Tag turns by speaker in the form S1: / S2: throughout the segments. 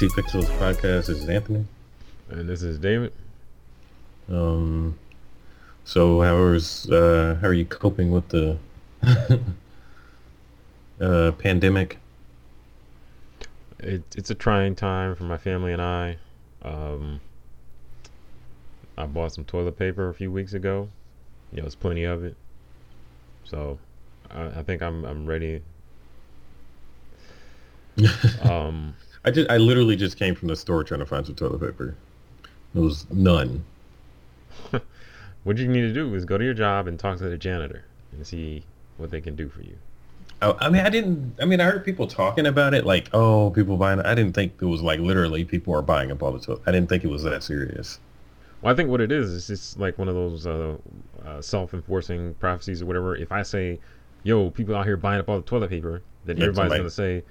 S1: Welcome back to the IC Pixels podcast. This is Anthony.
S2: And this is David.
S1: Um, so how's uh, how are you coping with the uh, pandemic?
S2: It, it's a trying time for my family and I. Um, I bought some toilet paper a few weeks ago. You know, there's plenty of it. So I, I think I'm I'm ready. um,
S1: I just I literally just came from the store trying to find some toilet paper. There was none.
S2: what you need to do is go to your job and talk to the janitor and see what they can do for you.
S1: Oh, I mean, I didn't. I mean, I heard people talking about it, like, oh, people buying. I didn't think it was like literally people are buying up all the toilet. I didn't think it was that serious.
S2: Well, I think what it is is it's like one of those uh, uh, self-enforcing prophecies or whatever. If I say, "Yo, people out here buying up all the toilet paper," then yeah, everybody's gonna say,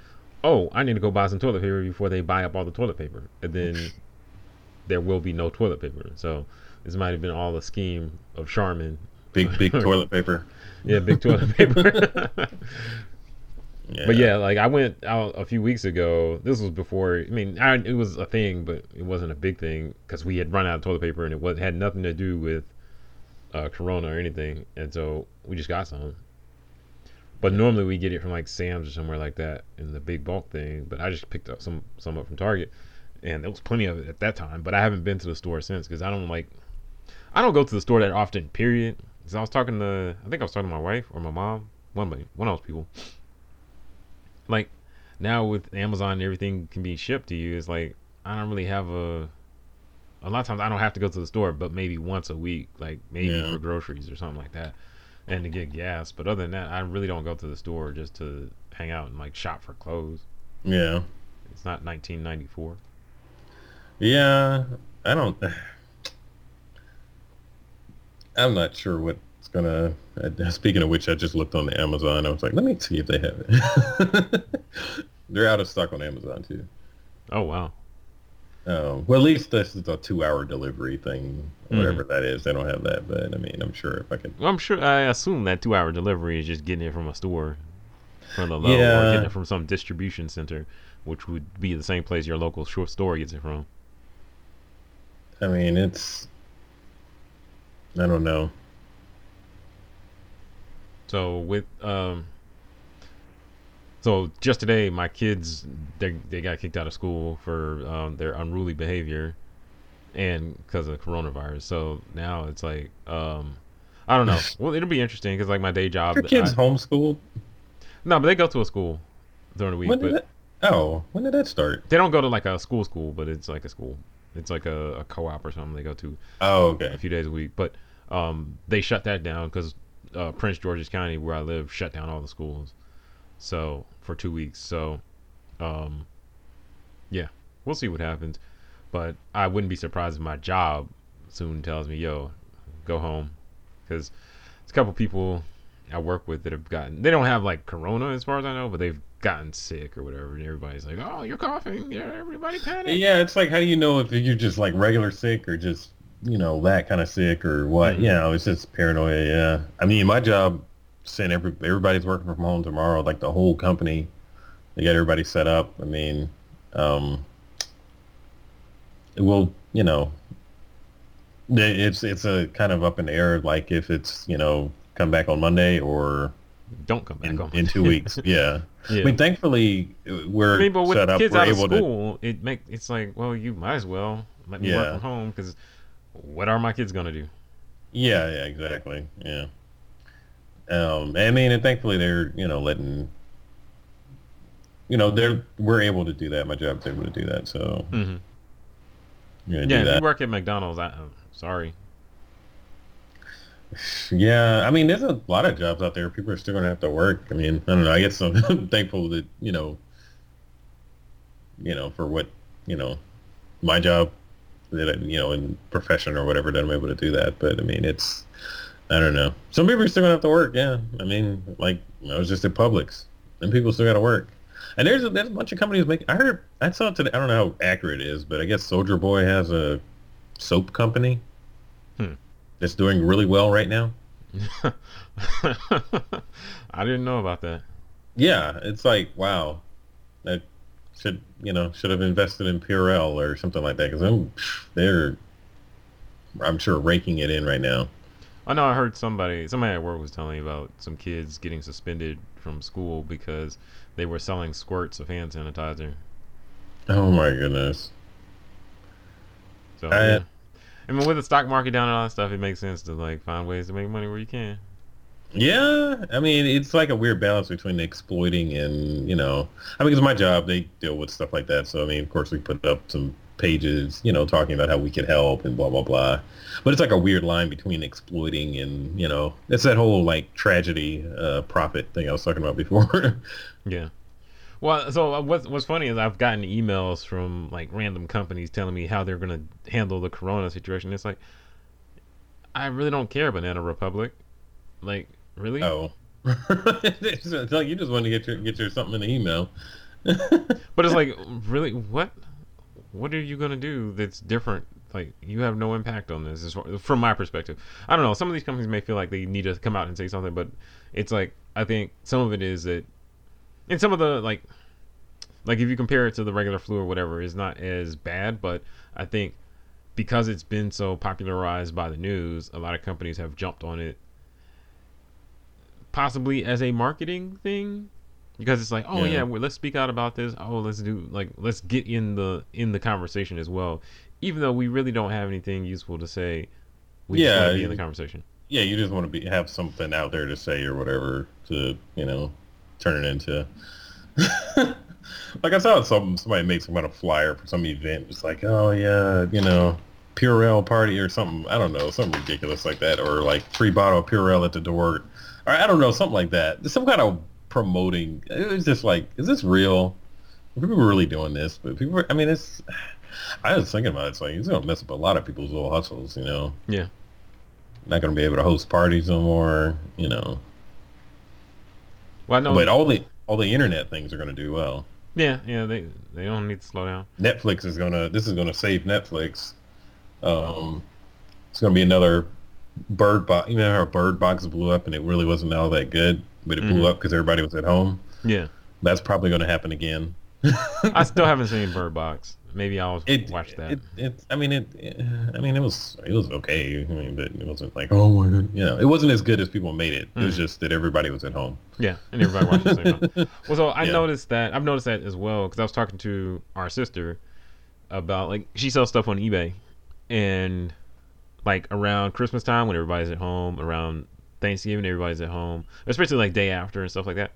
S2: "Oh, I need to go buy some toilet paper before they buy up all the toilet paper," and then there will be no toilet paper. So this might have been all a scheme of Charmin.
S1: Big big toilet paper.
S2: Yeah, big toilet paper. yeah. But yeah, like I went out a few weeks ago. This was before. I mean, I, it was a thing, but it wasn't a big thing because we had run out of toilet paper, and it was had nothing to do with uh, Corona or anything. And so we just got some. But normally we get it from like Sam's or somewhere like that in the big bulk thing. But I just picked up some some up from Target, and there was plenty of it at that time. But I haven't been to the store since because I don't like. I don't go to the store that often. Period. Because I was talking to, I think I was talking to my wife or my mom, one of one of those people. Like now with Amazon everything can be shipped to you, it's like I don't really have a. A lot of times I don't have to go to the store, but maybe once a week, like maybe yeah. for groceries or something like that, and to get gas. But other than that, I really don't go to the store just to hang out and like shop for clothes.
S1: Yeah,
S2: it's not 1994.
S1: Yeah, I don't. I'm not sure what's gonna. Speaking of which, I just looked on the Amazon. I was like, let me see if they have it. They're out of stock on Amazon too.
S2: Oh wow.
S1: Um, well, at least this is a two-hour delivery thing, whatever mm that is. They don't have that, but I mean, I'm sure if I could.
S2: I'm sure. I assume that two-hour delivery is just getting it from a store, from the low, yeah. or getting it from some distribution center, which would be the same place your local short store gets it from.
S1: I mean, it's I don't know.
S2: So with um so just today my kids they they got kicked out of school for um, their unruly behavior and because of coronavirus. So now it's like um I don't know. well, it'll be interesting because like my day job.
S1: Your kids I, homeschooled?
S2: No, but they go to a school during the week.
S1: When
S2: did
S1: that, oh, when did that start?
S2: They don't go to like a school school, but it's like a school. It's like a, a co-op or something they go to.
S1: Oh, okay.
S2: A few days a week, but um, they shut that down because uh, Prince George's County, where I live, shut down all the schools. So for two weeks. So, um, yeah, we'll see what happens. But I wouldn't be surprised if my job soon tells me, "Yo, go home," because there's a couple people I work with that have gotten. They don't have like corona, as far as I know, but they've gotten sick or whatever, and everybody's like, "Oh, you're coughing." Yeah, everybody panic.
S1: Yeah, it's like, how do you know if you're just like regular sick or just you know that kind of sick or what? Mm-hmm. You know, it's just paranoia. Yeah, I mean, my job sent every everybody's working from home tomorrow. Like the whole company, they got everybody set up. I mean, um, well, you know, it's it's a kind of up in the air. Like if it's you know come back on Monday or
S2: don't come back
S1: in,
S2: on
S1: in two weeks. Yeah. yeah. I mean, thankfully we're I mean, but with set up.
S2: Kids
S1: we're
S2: out
S1: able
S2: of school, to. It make it's like, well, you might as well let me yeah. work from home because what are my kids gonna do?
S1: Yeah, yeah, exactly. Yeah. Um, I mean, and thankfully they're you know letting you know they're we're able to do that. My job's able to do that. So
S2: mm-hmm. yeah, if you work at McDonald's, I, am sorry.
S1: Yeah, I mean, there's a lot of jobs out there. People are still gonna have to work. I mean, I don't know. I guess I'm thankful that you know, you know, for what you know, my job that you know in profession or whatever that I'm able to do that. But I mean, it's I don't know. Some people are still gonna have to work. Yeah, I mean, like I was just at Publix, and people still got to work. And there's a, there's a bunch of companies making. I heard I saw today. I don't know how accurate it is, but I guess Soulja Boy has a soap company hmm. that's doing really well right now.
S2: I didn't know about that.
S1: Yeah, it's like wow, that should you know should have invested in Purell or something like that because they're I'm sure raking it in right now.
S2: I know I heard somebody somebody at work was telling me about some kids getting suspended from school because they were selling squirts of hand sanitizer.
S1: Oh my goodness.
S2: So I, yeah. I mean with the stock market down and all that stuff, it makes sense to like find ways to make money where you can.
S1: Yeah, I mean, it's like a weird balance between exploiting and you know, I mean, it's my job. They deal with stuff like that. So I mean, of course, we put up some pages, you know, talking about how we could help and blah blah blah. But it's like a weird line between exploiting and you know, it's that whole like tragedy uh, profit thing I was talking about before.
S2: yeah. Well, so uh, what's what's funny is I've gotten emails from like random companies telling me how they're gonna handle the Corona situation. It's like I really don't care, Banana Republic. Like Really?
S1: Oh. it's like you just want to get your get your something in the email.
S2: but it's like, really, what? What are you gonna do that's different? Like, you have no impact on this, from my perspective. I don't know. Some of these companies may feel like they need to come out and say something, but it's like I think some of it is that, and some of the like, like if you compare it to the regular flu or whatever, is not as bad. But I think because it's been so popularized by the news, a lot of companies have jumped on it possibly as a marketing thing because it's like oh yeah, yeah well, let's speak out about this. Oh let's do like let's get in the in the conversation as well. Even though we really don't have anything useful to say we yeah, just want to be in the conversation.
S1: Yeah you just want to be have something out there to say or whatever to you know turn it into. Like I saw some somebody make some kind of flyer for some event. It's like, oh yeah, you know, Purell party or something. I don't know, something ridiculous like that, or like free bottle of Purell at the door. Or I don't know, something like that. Some kind of promoting. It was just like, is this real? Are people really doing this? But people, I mean, it's. I was thinking about it. It's like it's gonna mess up a lot of people's little hustles, you know.
S2: Yeah.
S1: Not gonna be able to host parties no more, you know.
S2: Well, no.
S1: But all the all the internet things are gonna do well.
S2: Yeah, yeah. They they don't need to slow down.
S1: Netflix is gonna. This is gonna save Netflix. Um, it's gonna be another Bird Box. You know how Bird Box blew up and it really wasn't all that good, but it mm-hmm. blew up because everybody was at home.
S2: Yeah,
S1: that's probably going to happen again.
S2: I still haven't seen Bird Box. Maybe I'll
S1: it,
S2: watch that.
S1: It, it, I mean, it, I mean, it was it was okay. I mean, but it wasn't like oh my god, you know, it wasn't as good as people made it. It was mm. just that everybody was at home.
S2: Yeah, and everybody watched the same time. Well, so I yeah. noticed that I've noticed that as well because I was talking to our sister about like she sells stuff on eBay, and like around Christmas time when everybody's at home, around Thanksgiving everybody's at home, especially like day after and stuff like that.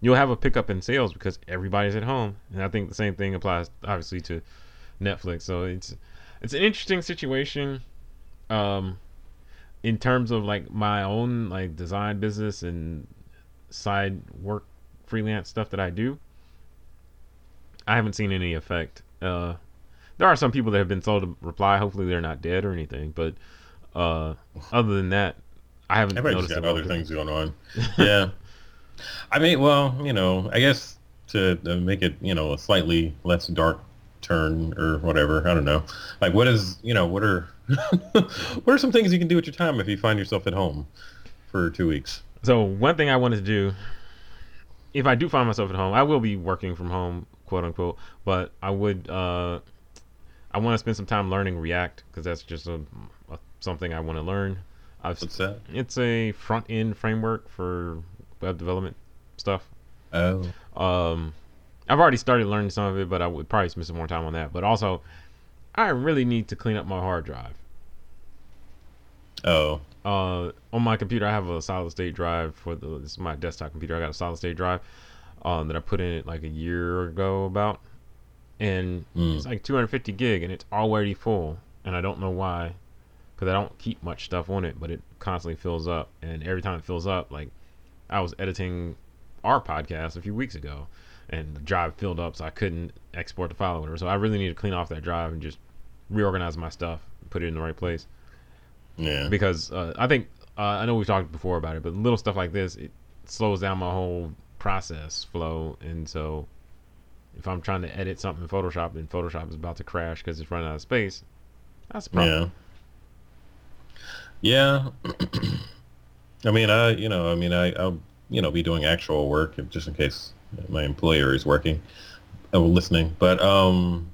S2: You'll have a pickup in sales because everybody's at home, and I think the same thing applies obviously to Netflix. So it's it's an interesting situation, um, in terms of like my own like design business and side work freelance stuff that I do. I haven't seen any effect. Uh, there are some people that have been told to reply. Hopefully, they're not dead or anything. But uh, other than that, I haven't
S1: Everybody's noticed got other things going on. yeah, I mean, well, you know, I guess to, to make it, you know, a slightly less dark turn or whatever. I don't know. Like, what is, you know, what are what are some things you can do with your time if you find yourself at home for two weeks?
S2: So one thing I wanted to do, if I do find myself at home, I will be working from home, quote unquote. But I would. Uh, I want to spend some time learning React because that's just a, a, something I want to learn.
S1: I've, What's that?
S2: It's a front end framework for web development stuff.
S1: Oh.
S2: Um, I've already started learning some of it, but I would probably spend some more time on that. But also, I really need to clean up my hard drive.
S1: Oh.
S2: Uh, on my computer, I have a solid state drive for the. This is my desktop computer. I got a solid state drive, um, that I put in it like a year ago about and mm. it's like 250 gig and it's already full and i don't know why because i don't keep much stuff on it but it constantly fills up. And every time it fills up like i was editing our podcast a few weeks ago and the drive filled up so i couldn't export the file or whatever. So i really need to clean off that drive and just reorganize my stuff put it in the right place.
S1: Yeah.
S2: Because uh, i think uh, i know we've talked before about it but little stuff like this it slows down my whole process flow. And so if I'm trying to edit something in Photoshop and Photoshop is about to crash because it's running out of space, that's a problem.
S1: Yeah. Yeah. I mean, I, you know, I mean, I, I'll, you know, be doing actual work just in case my employer is working. oh, listening. But um,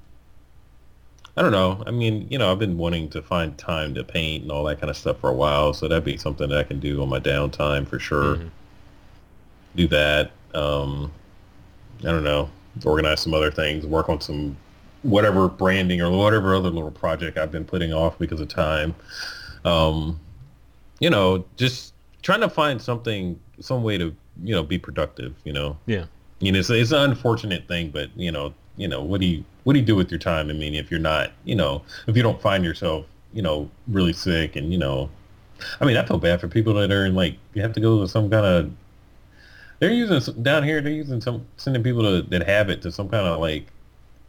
S1: I don't know. I mean, you know, I've been wanting to find time to paint and all that kind of stuff for a while, so that'd be something that I can do on my downtime for sure. Mm-hmm. Do that. Um, I don't know. Organize some other things. Work on some whatever branding or whatever other little project I've been putting off because of time. Um, you know, just trying to find something, some way to, you know, be productive. You know.
S2: Yeah.
S1: You know, it's, it's an unfortunate thing, but you know, you know, what do you what do you do with your time? I mean, if you're not, you know, if you don't find yourself, you know, really sick and, you know, I mean, I feel bad for people that are in like, you have to go to some kind of, they're using, down here, they're using some, sending people to, that have it to some kind of like,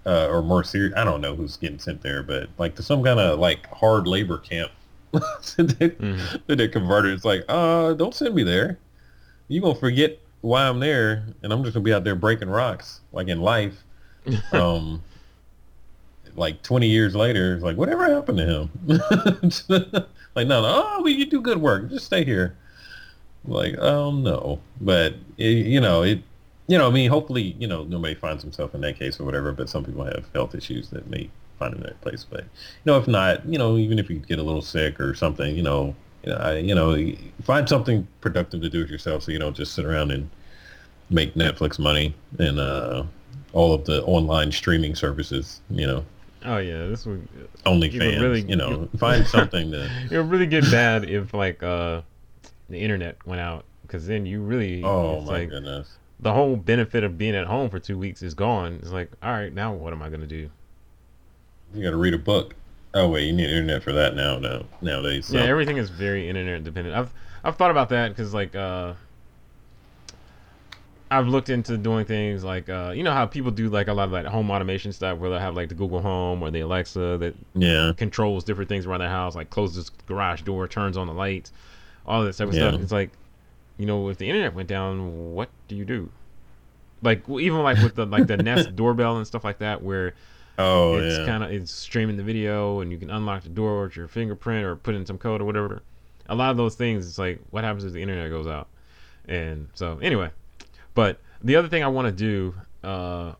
S1: uh, or more serious, I don't know who's getting sent there, but like to some kind of like hard labor camp they, mm-hmm. that they're converted. It's like, uh, don't send me there. You gonna forget why I'm there, and I'm just gonna be out there breaking rocks, like in life. Um, like 20 years later, it's like, whatever happened to him? like, no, no, oh, well, you do good work. Just stay here. Like, oh, no. But, it, you know, it, you know, I mean, hopefully, you know, nobody finds himself in that case or whatever, but some people have health issues that may find in that place. But, you know, if not, you know, even if you get a little sick or something, you know, you know, I, you know, find something productive to do with yourself so you don't just sit around and make Netflix money and uh, all of the online streaming services, you know.
S2: Oh yeah, this would
S1: OnlyFans. Really, you know, find something that
S2: it would really get bad if like uh the internet went out because then you really
S1: oh my like, goodness
S2: the whole benefit of being at home for two weeks is gone. It's like all right, now what am I gonna do?
S1: You got to read a book. Oh wait, you need internet for that now. Now nowadays.
S2: So. Yeah, everything is very internet dependent. I've I've thought about that because like uh I've looked into doing things like uh, you know how people do like a lot of like home automation stuff where they have like the Google Home or the Alexa that
S1: yeah
S2: controls different things around the house, like closes garage door, turns on the lights, all that type of yeah. stuff. It's like, you know, if the internet went down, what do you do? Like even like with the like the Nest doorbell and stuff like that, where
S1: oh
S2: it's
S1: yeah.
S2: kind of it's streaming the video and you can unlock the door with your fingerprint or put in some code or whatever. A lot of those things, it's like what happens if the internet goes out? And so anyway, but the other thing I want to do uh,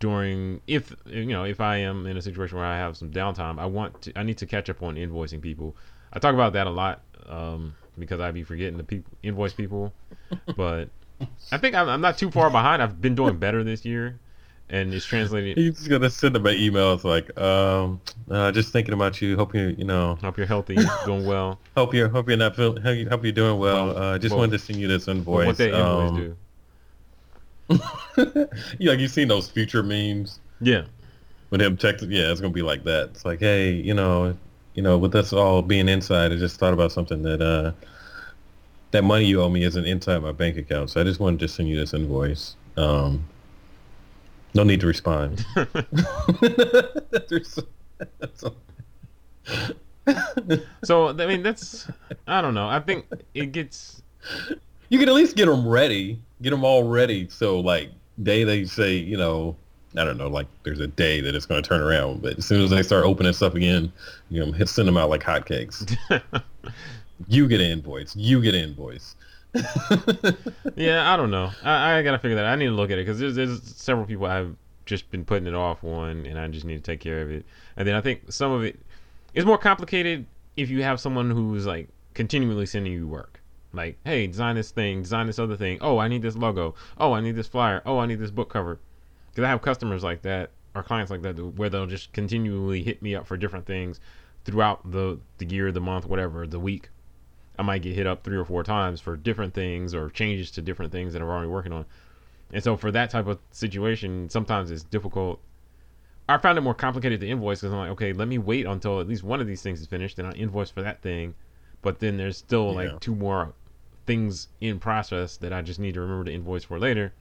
S2: during if you know if I am in a situation where I have some downtime, I want to I need to catch up on invoicing people. I talk about that a lot um, because I be forgetting to people invoice people, but I think I'm, I'm, not too far behind. I've been doing better this year, and it's translated.
S1: He's just gonna send them an email. It's like, um, uh, just thinking about you. Hope you, you know,
S2: hope you're healthy, doing well.
S1: hope you're, hope you're not feel, hope you're doing well. well uh, just well, wanted to send you this invoice.
S2: What that invoice um, do?
S1: yeah, like you seen those future memes?
S2: Yeah.
S1: With him texting, yeah, it's gonna be like that. It's like, hey, you know, you know, with us all being inside, I just thought about something that uh, that money you owe me isn't inside my bank account, so I just wanted to send you this invoice. Um, no need to respond.
S2: so I mean, that's I don't know. I think it gets.
S1: You can at least get them ready get them all ready. So like day they say, you know, I don't know, like there's a day that it's going to turn around, but as soon as they start opening stuff again, you know, send them out like hotcakes. you get an invoice. You get an invoice.
S2: yeah, I don't know. I, I got to figure that. Out. I need to look at it because there's, there's several people I've just been putting it off on, and I just need to take care of it. And then I think some of it is more complicated if you have someone who's like continually sending you work. Like, hey, design this thing, design this other thing. Oh, I need this logo. Oh, I need this flyer. Oh, I need this book cover. Because I have customers like that or clients like that where they'll just continually hit me up for different things throughout the the year, the month, whatever, the week. I might get hit up three or four times for different things or changes to different things that I'm already working on. And so for that type of situation, sometimes it's difficult. I found it more complicated to invoice because I'm like, okay, let me wait until at least one of these things is finished, and I invoice for that thing but then there's still like yeah. two more things in process that I just need to remember to invoice for later.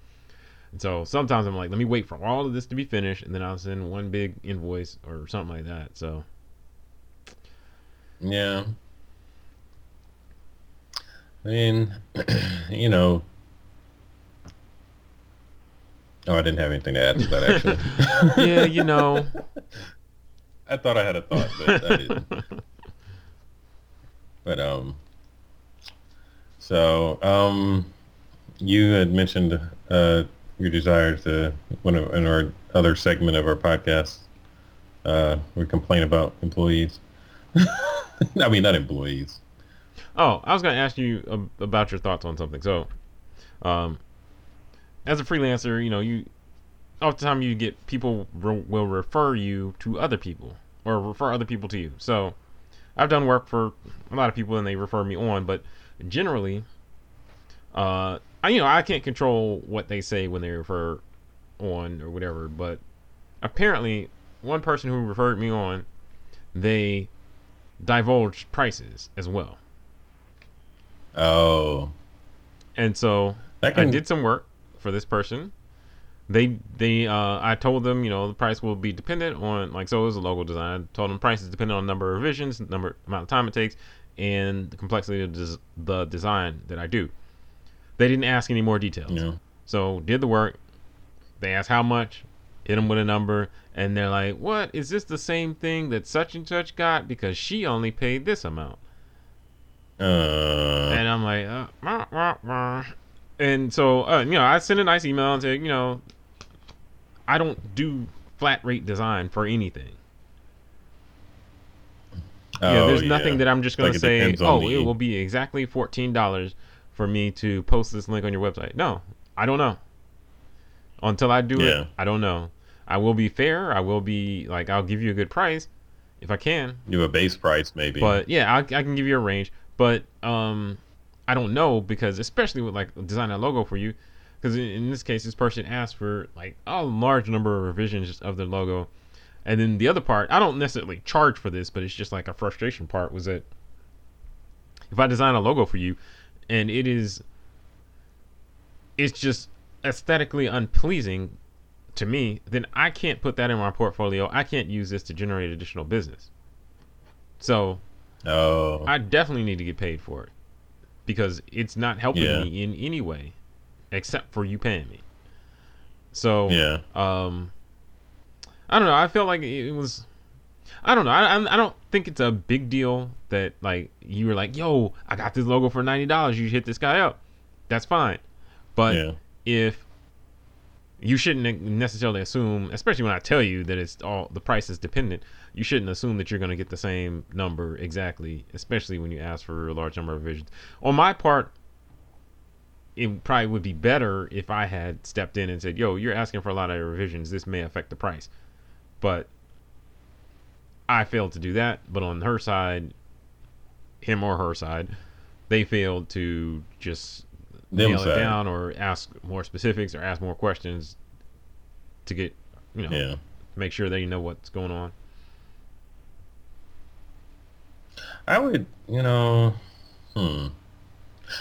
S2: And so sometimes I'm like, let me wait for all of this to be finished, and then I'll send one big invoice or something like that. So,
S1: yeah. I mean, you know. Oh, I didn't have anything to add to that
S2: actually. yeah, you know.
S1: I thought I had a thought, but I didn't. But um, so um, you had mentioned uh, your desire to when in our other segment of our podcast, uh, we complain about employees. I mean, not employees.
S2: Oh, I was going to ask you about your thoughts on something. So, um, as a freelancer, you know, you oftentimes you get people re- will refer you to other people or refer other people to you. So, I've done work for a lot of people and they refer me on, but generally, uh, I, you know, I can't control what they say when they refer on or whatever, but apparently, one person who referred me on, they divulged prices as well.
S1: Oh.
S2: And so can... I did some work for this person. They they uh I told them, you know, the price will be dependent on like so it was a logo design. I told them price is dependent on number of revisions, number amount of time it takes, and the complexity of des- the design that I do. They didn't ask any more details. Yeah. So did the work. They asked how much, hit them with a number, and they're like, "What is this the same thing that such and such got because she only paid this amount?"
S1: Uh.
S2: And I'm like, uh, wah, wah, wah. and so uh, you know, I sent a nice email and said, you know, I don't do flat rate design for anything. Oh, yeah, there's yeah. nothing that I'm just gonna like say. Oh, the... it will be exactly fourteen dollars for me to post this link on your website. No, I don't know. Until I do yeah. it, I don't know. I will be fair. I will be like I'll give you a good price if I can.
S1: Do a base price maybe.
S2: But yeah, I, I can give you a range. But um, I don't know because especially with like designing a logo for you, because in, in, this case, this person asked for like a large number of revisions of the logo, and then the other part, I don't necessarily charge for this, but it's just like a frustration part was that if I design a logo for you, and it is, it's just aesthetically unpleasing to me, then I can't put that in my portfolio. I can't use this to generate additional business. So,
S1: oh.
S2: I definitely need to get paid for it because it's not helping yeah. me in any way except for you paying me. So,
S1: yeah.
S2: Um, I don't know. I felt like it was. I don't know. I, I don't think it's a big deal that like you were like, "Yo, I got this logo for ninety dollars. You hit this guy up." That's fine. But yeah. if you shouldn't necessarily assume, especially when I tell you that it's all the price is dependent. You shouldn't assume that you're going to get the same number exactly, especially when you ask for a large number of revisions. On my part, it probably would be better if I had stepped in and said, "Yo, you're asking for a lot of revisions. This may affect the price." But I failed to do that. But on her side, him or her side, they failed to just nail it down or ask more specifics or ask more questions to get you know
S1: yeah.
S2: make sure they know what's going on.
S1: I would, you know, hmm.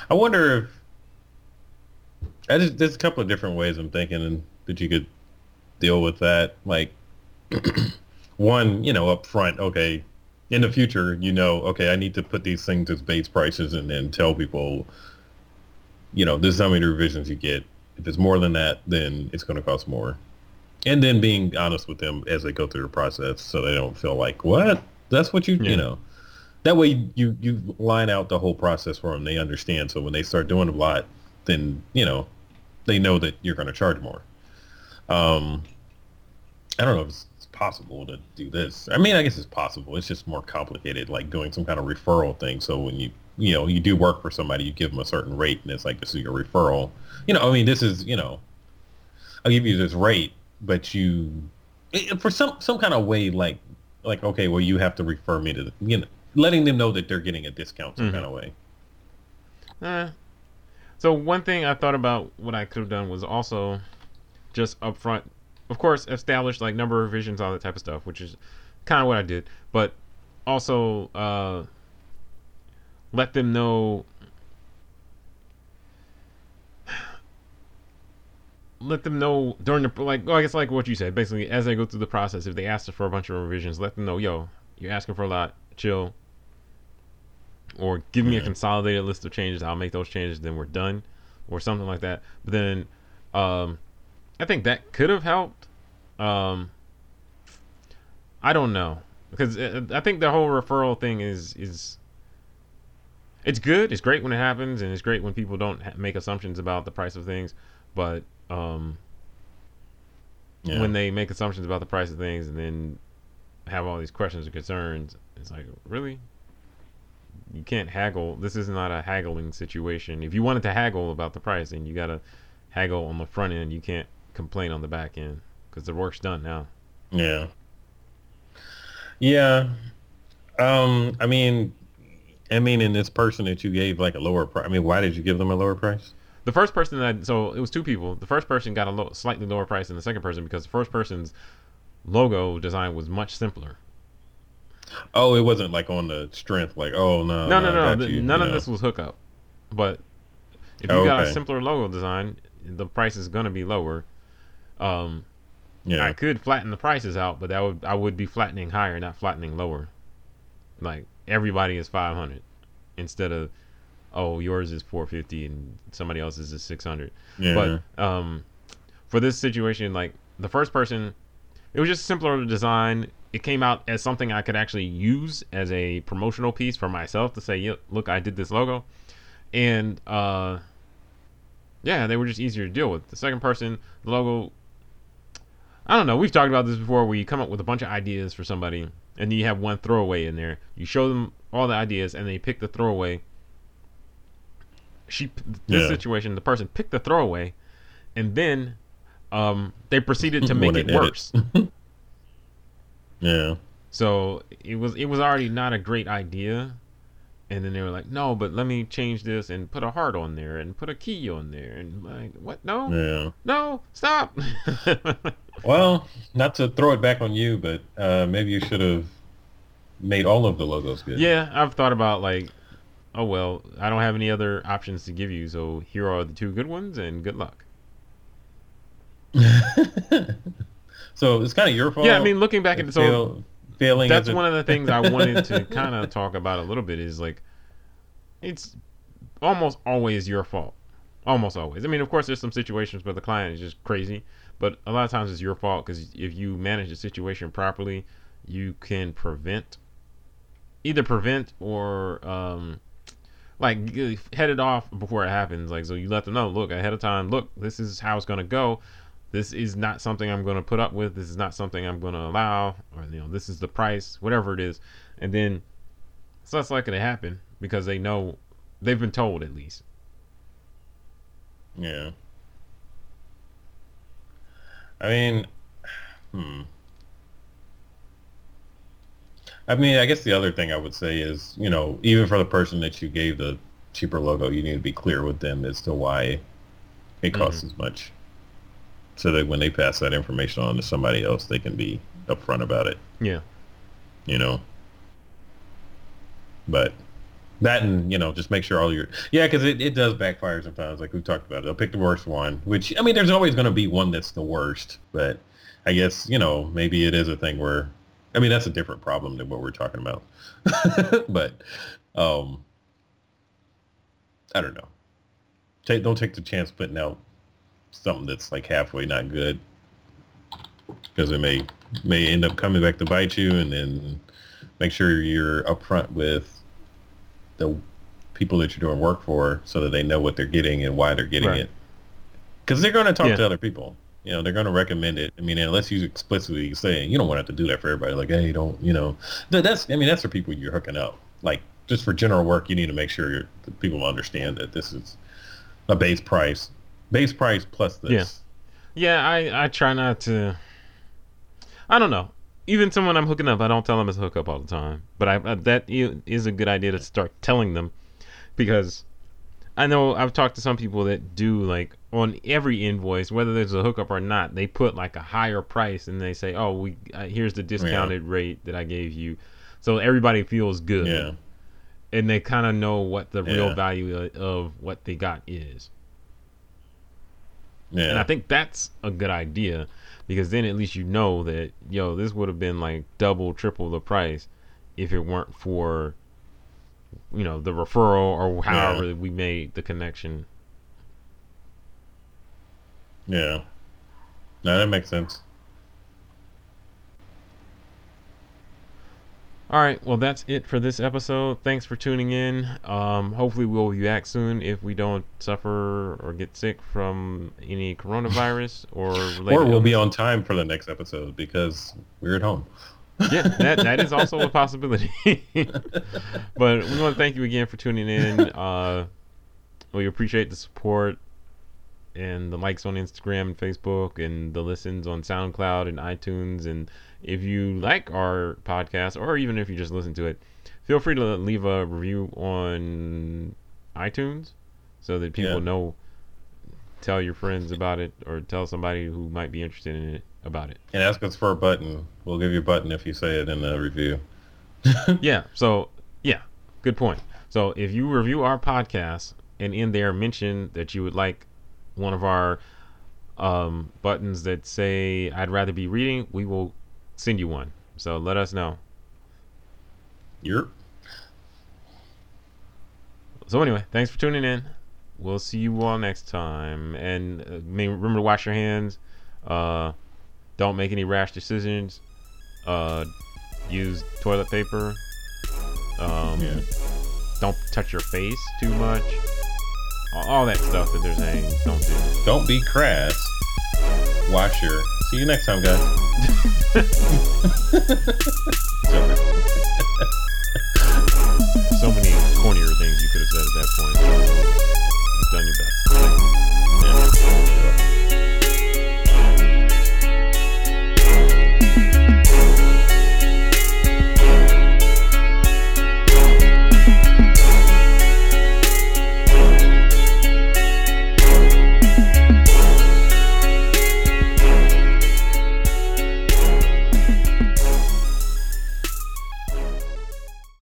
S1: I wonder if I just, there's a couple of different ways I'm thinking that you could deal with that. Like, one, you know, up front, okay, in the future, you know, okay, I need to put these things as base prices and then tell people, you know, this is how many revisions you get. If it's more than that, then it's going to cost more. And then being honest with them as they go through the process so they don't feel like, what? That's what you, yeah. you know. That way you, you line out the whole process for them. They understand. So when they start doing a lot, then, you know, they know that you're going to charge more. Um, I don't know if it's possible to do this. I mean, I guess it's possible. It's just more complicated, like doing some kind of referral thing. So when you you know you do work for somebody, you give them a certain rate, and it's like this is your referral. You know, I mean, this is you know, I'll give you this rate, but you for some some kind of way, like like okay, well you have to refer me to the, you know, letting them know that they're getting a discount some mm-hmm. kind of way.
S2: Uh, so one thing I thought about what I could have done was also just upfront of course, establish like number of revisions, all that type of stuff, which is kind of what I did. But also uh, let them know. Let them know during the like. Well, I guess like what you said. Basically, as they go through the process, if they ask for a bunch of revisions, let them know, yo, you're asking for a lot. Chill. Or give me a consolidated list of changes. I'll make those changes. Then we're done, or something like that. But then, um, I think that could have helped. Um, I don't know because I think the whole referral thing is is it's good. It's great when it happens, and it's great when people don't ha- make assumptions about the price of things. But um, yeah. when they make assumptions about the price of things and then have all these questions or concerns. It's like, really? You can't haggle. This is not a haggling situation. If you wanted to haggle about the price, then you got to haggle on the front end. You can't complain on the back end because the work's done now.
S1: Yeah. Yeah. Um. I mean, I mean, in this person that you gave like a lower price. I mean, why did you give them a lower price?
S2: The first person that so it was two people. The first person got a lo- slightly lower price than the second person because the first person's logo design was much simpler.
S1: Oh, it wasn't like on the strength, like oh no,
S2: no, no, no. no. You, none you of this was hookup. But if you oh, got a simpler logo design, the price is gonna be lower. Um, yeah. I could flatten the prices out, but that would I would be flattening higher, not flattening lower. Like everybody is five hundred instead of oh yours is four fifty and somebody else's is six hundred. Yeah. But um, for this situation, like the first person, it was just simpler to design. It came out as something I could actually use as a promotional piece for myself to say, look, I did this logo, and uh, yeah, they were just easier to deal with. The second person, the logo I don't know. We've talked about this before where you come up with a bunch of ideas for somebody and then you have one throwaway in there. You show them all the ideas and they pick the throwaway. She this yeah. situation, the person picked the throwaway and then um, they proceeded to make it worse.
S1: yeah.
S2: So it was it was already not a great idea and then they were like, "No, but let me change this and put a heart on there and put a key on there." And like, "What? No, yeah, no, stop."
S1: well, not to throw it back on you, but uh, maybe you should have made all of the logos good.
S2: Yeah, I've thought about like, oh well, I don't have any other options to give you, so here are the two good ones, and good luck.
S1: so it's kind of your fault.
S2: Yeah, I mean, looking back at it, so failing. That's one of the things I wanted to kind of talk about a little bit. Is like, it's almost always your fault. Almost always. I mean, of course, there's some situations where the client is just crazy, but a lot of times it's your fault because if you manage the situation properly, you can prevent, either prevent or um, like head it off before it happens. Like, so you let them know, look ahead of time. Look, this is how it's gonna go this is not something I'm going to put up with. This is not something I'm going to allow, or you know, this is the price, whatever it is. And then it's less likely to happen because they know they've been told at least.
S1: Yeah. I mean, hmm. I mean, I guess the other thing I would say is, you know, even for the person that you gave the cheaper logo, you need to be clear with them as to why it costs mm-hmm. as much so that when they pass that information on to somebody else, they can be upfront about it.
S2: Yeah.
S1: You know. But that and you know just make sure all your yeah because it, it does backfire sometimes like we talked about it. they'll pick the worst one which i mean there's always going to be one that's the worst but i guess you know maybe it is a thing where i mean that's a different problem than what we're talking about but um i don't know take don't take the chance putting out something that's like halfway not good because it may may end up coming back to bite you and then make sure you're upfront with the people that you're doing work for so that they know what they're getting and why they're getting right. it because they're going to talk yeah. to other people you know they're going to recommend it i mean unless you explicitly say you don't want to have to do that for everybody like hey don't you know that's i mean that's for people you're hooking up like just for general work you need to make sure your people understand that this is a base price Base price plus this.
S2: Yeah. Yeah, I, I try not to. I don't know. Even someone I'm hooking up, I don't tell them it's a hookup all the time. But I, that is a good idea to start telling them because I know I've talked to some people that do like on every invoice, whether there's a hookup or not, they put like a higher price and they say, "Oh, we uh, here's the discounted yeah. rate that I gave you," so everybody feels good.
S1: Yeah.
S2: And they kind of know what the yeah. real value of what they got is. Yeah. And I think that's a good idea because then at least you know that yo, this would have been like double, triple the price if it weren't for you know the referral or however yeah. we made the connection.
S1: Yeah. No, that makes sense.
S2: All right, well that's it for this episode. Thanks for tuning in. Um, hopefully we'll be back soon if we don't suffer or get sick from any coronavirus or
S1: or we'll be on time for the next episode because we're at home.
S2: yeah, that that is also a possibility. but we want to thank you again for tuning in. Uh, we appreciate the support and the likes on Instagram and Facebook and the listens on SoundCloud and iTunes and if you like our podcast, or even if you just listen to it, feel free to leave a review on iTunes so that people yeah. know. Tell your friends about it, or tell somebody who might be interested in it about it.
S1: And ask us for a button. We'll give you a button if you say it in the review.
S2: yeah. So yeah, good point. So if you review our podcast and in there mention that you would like one of our um, buttons that say "I'd rather be reading," we will send you one. So let us know.
S1: Yep.
S2: So anyway, thanks for tuning in. We'll see you all next time. And uh, remember to wash your hands. Uh, don't make any rash decisions. Uh, use toilet paper. Um, yeah. Don't touch your face too much all that stuff that they're saying. Don't do.
S1: Don't be crass. Watch your. See you next time, guys.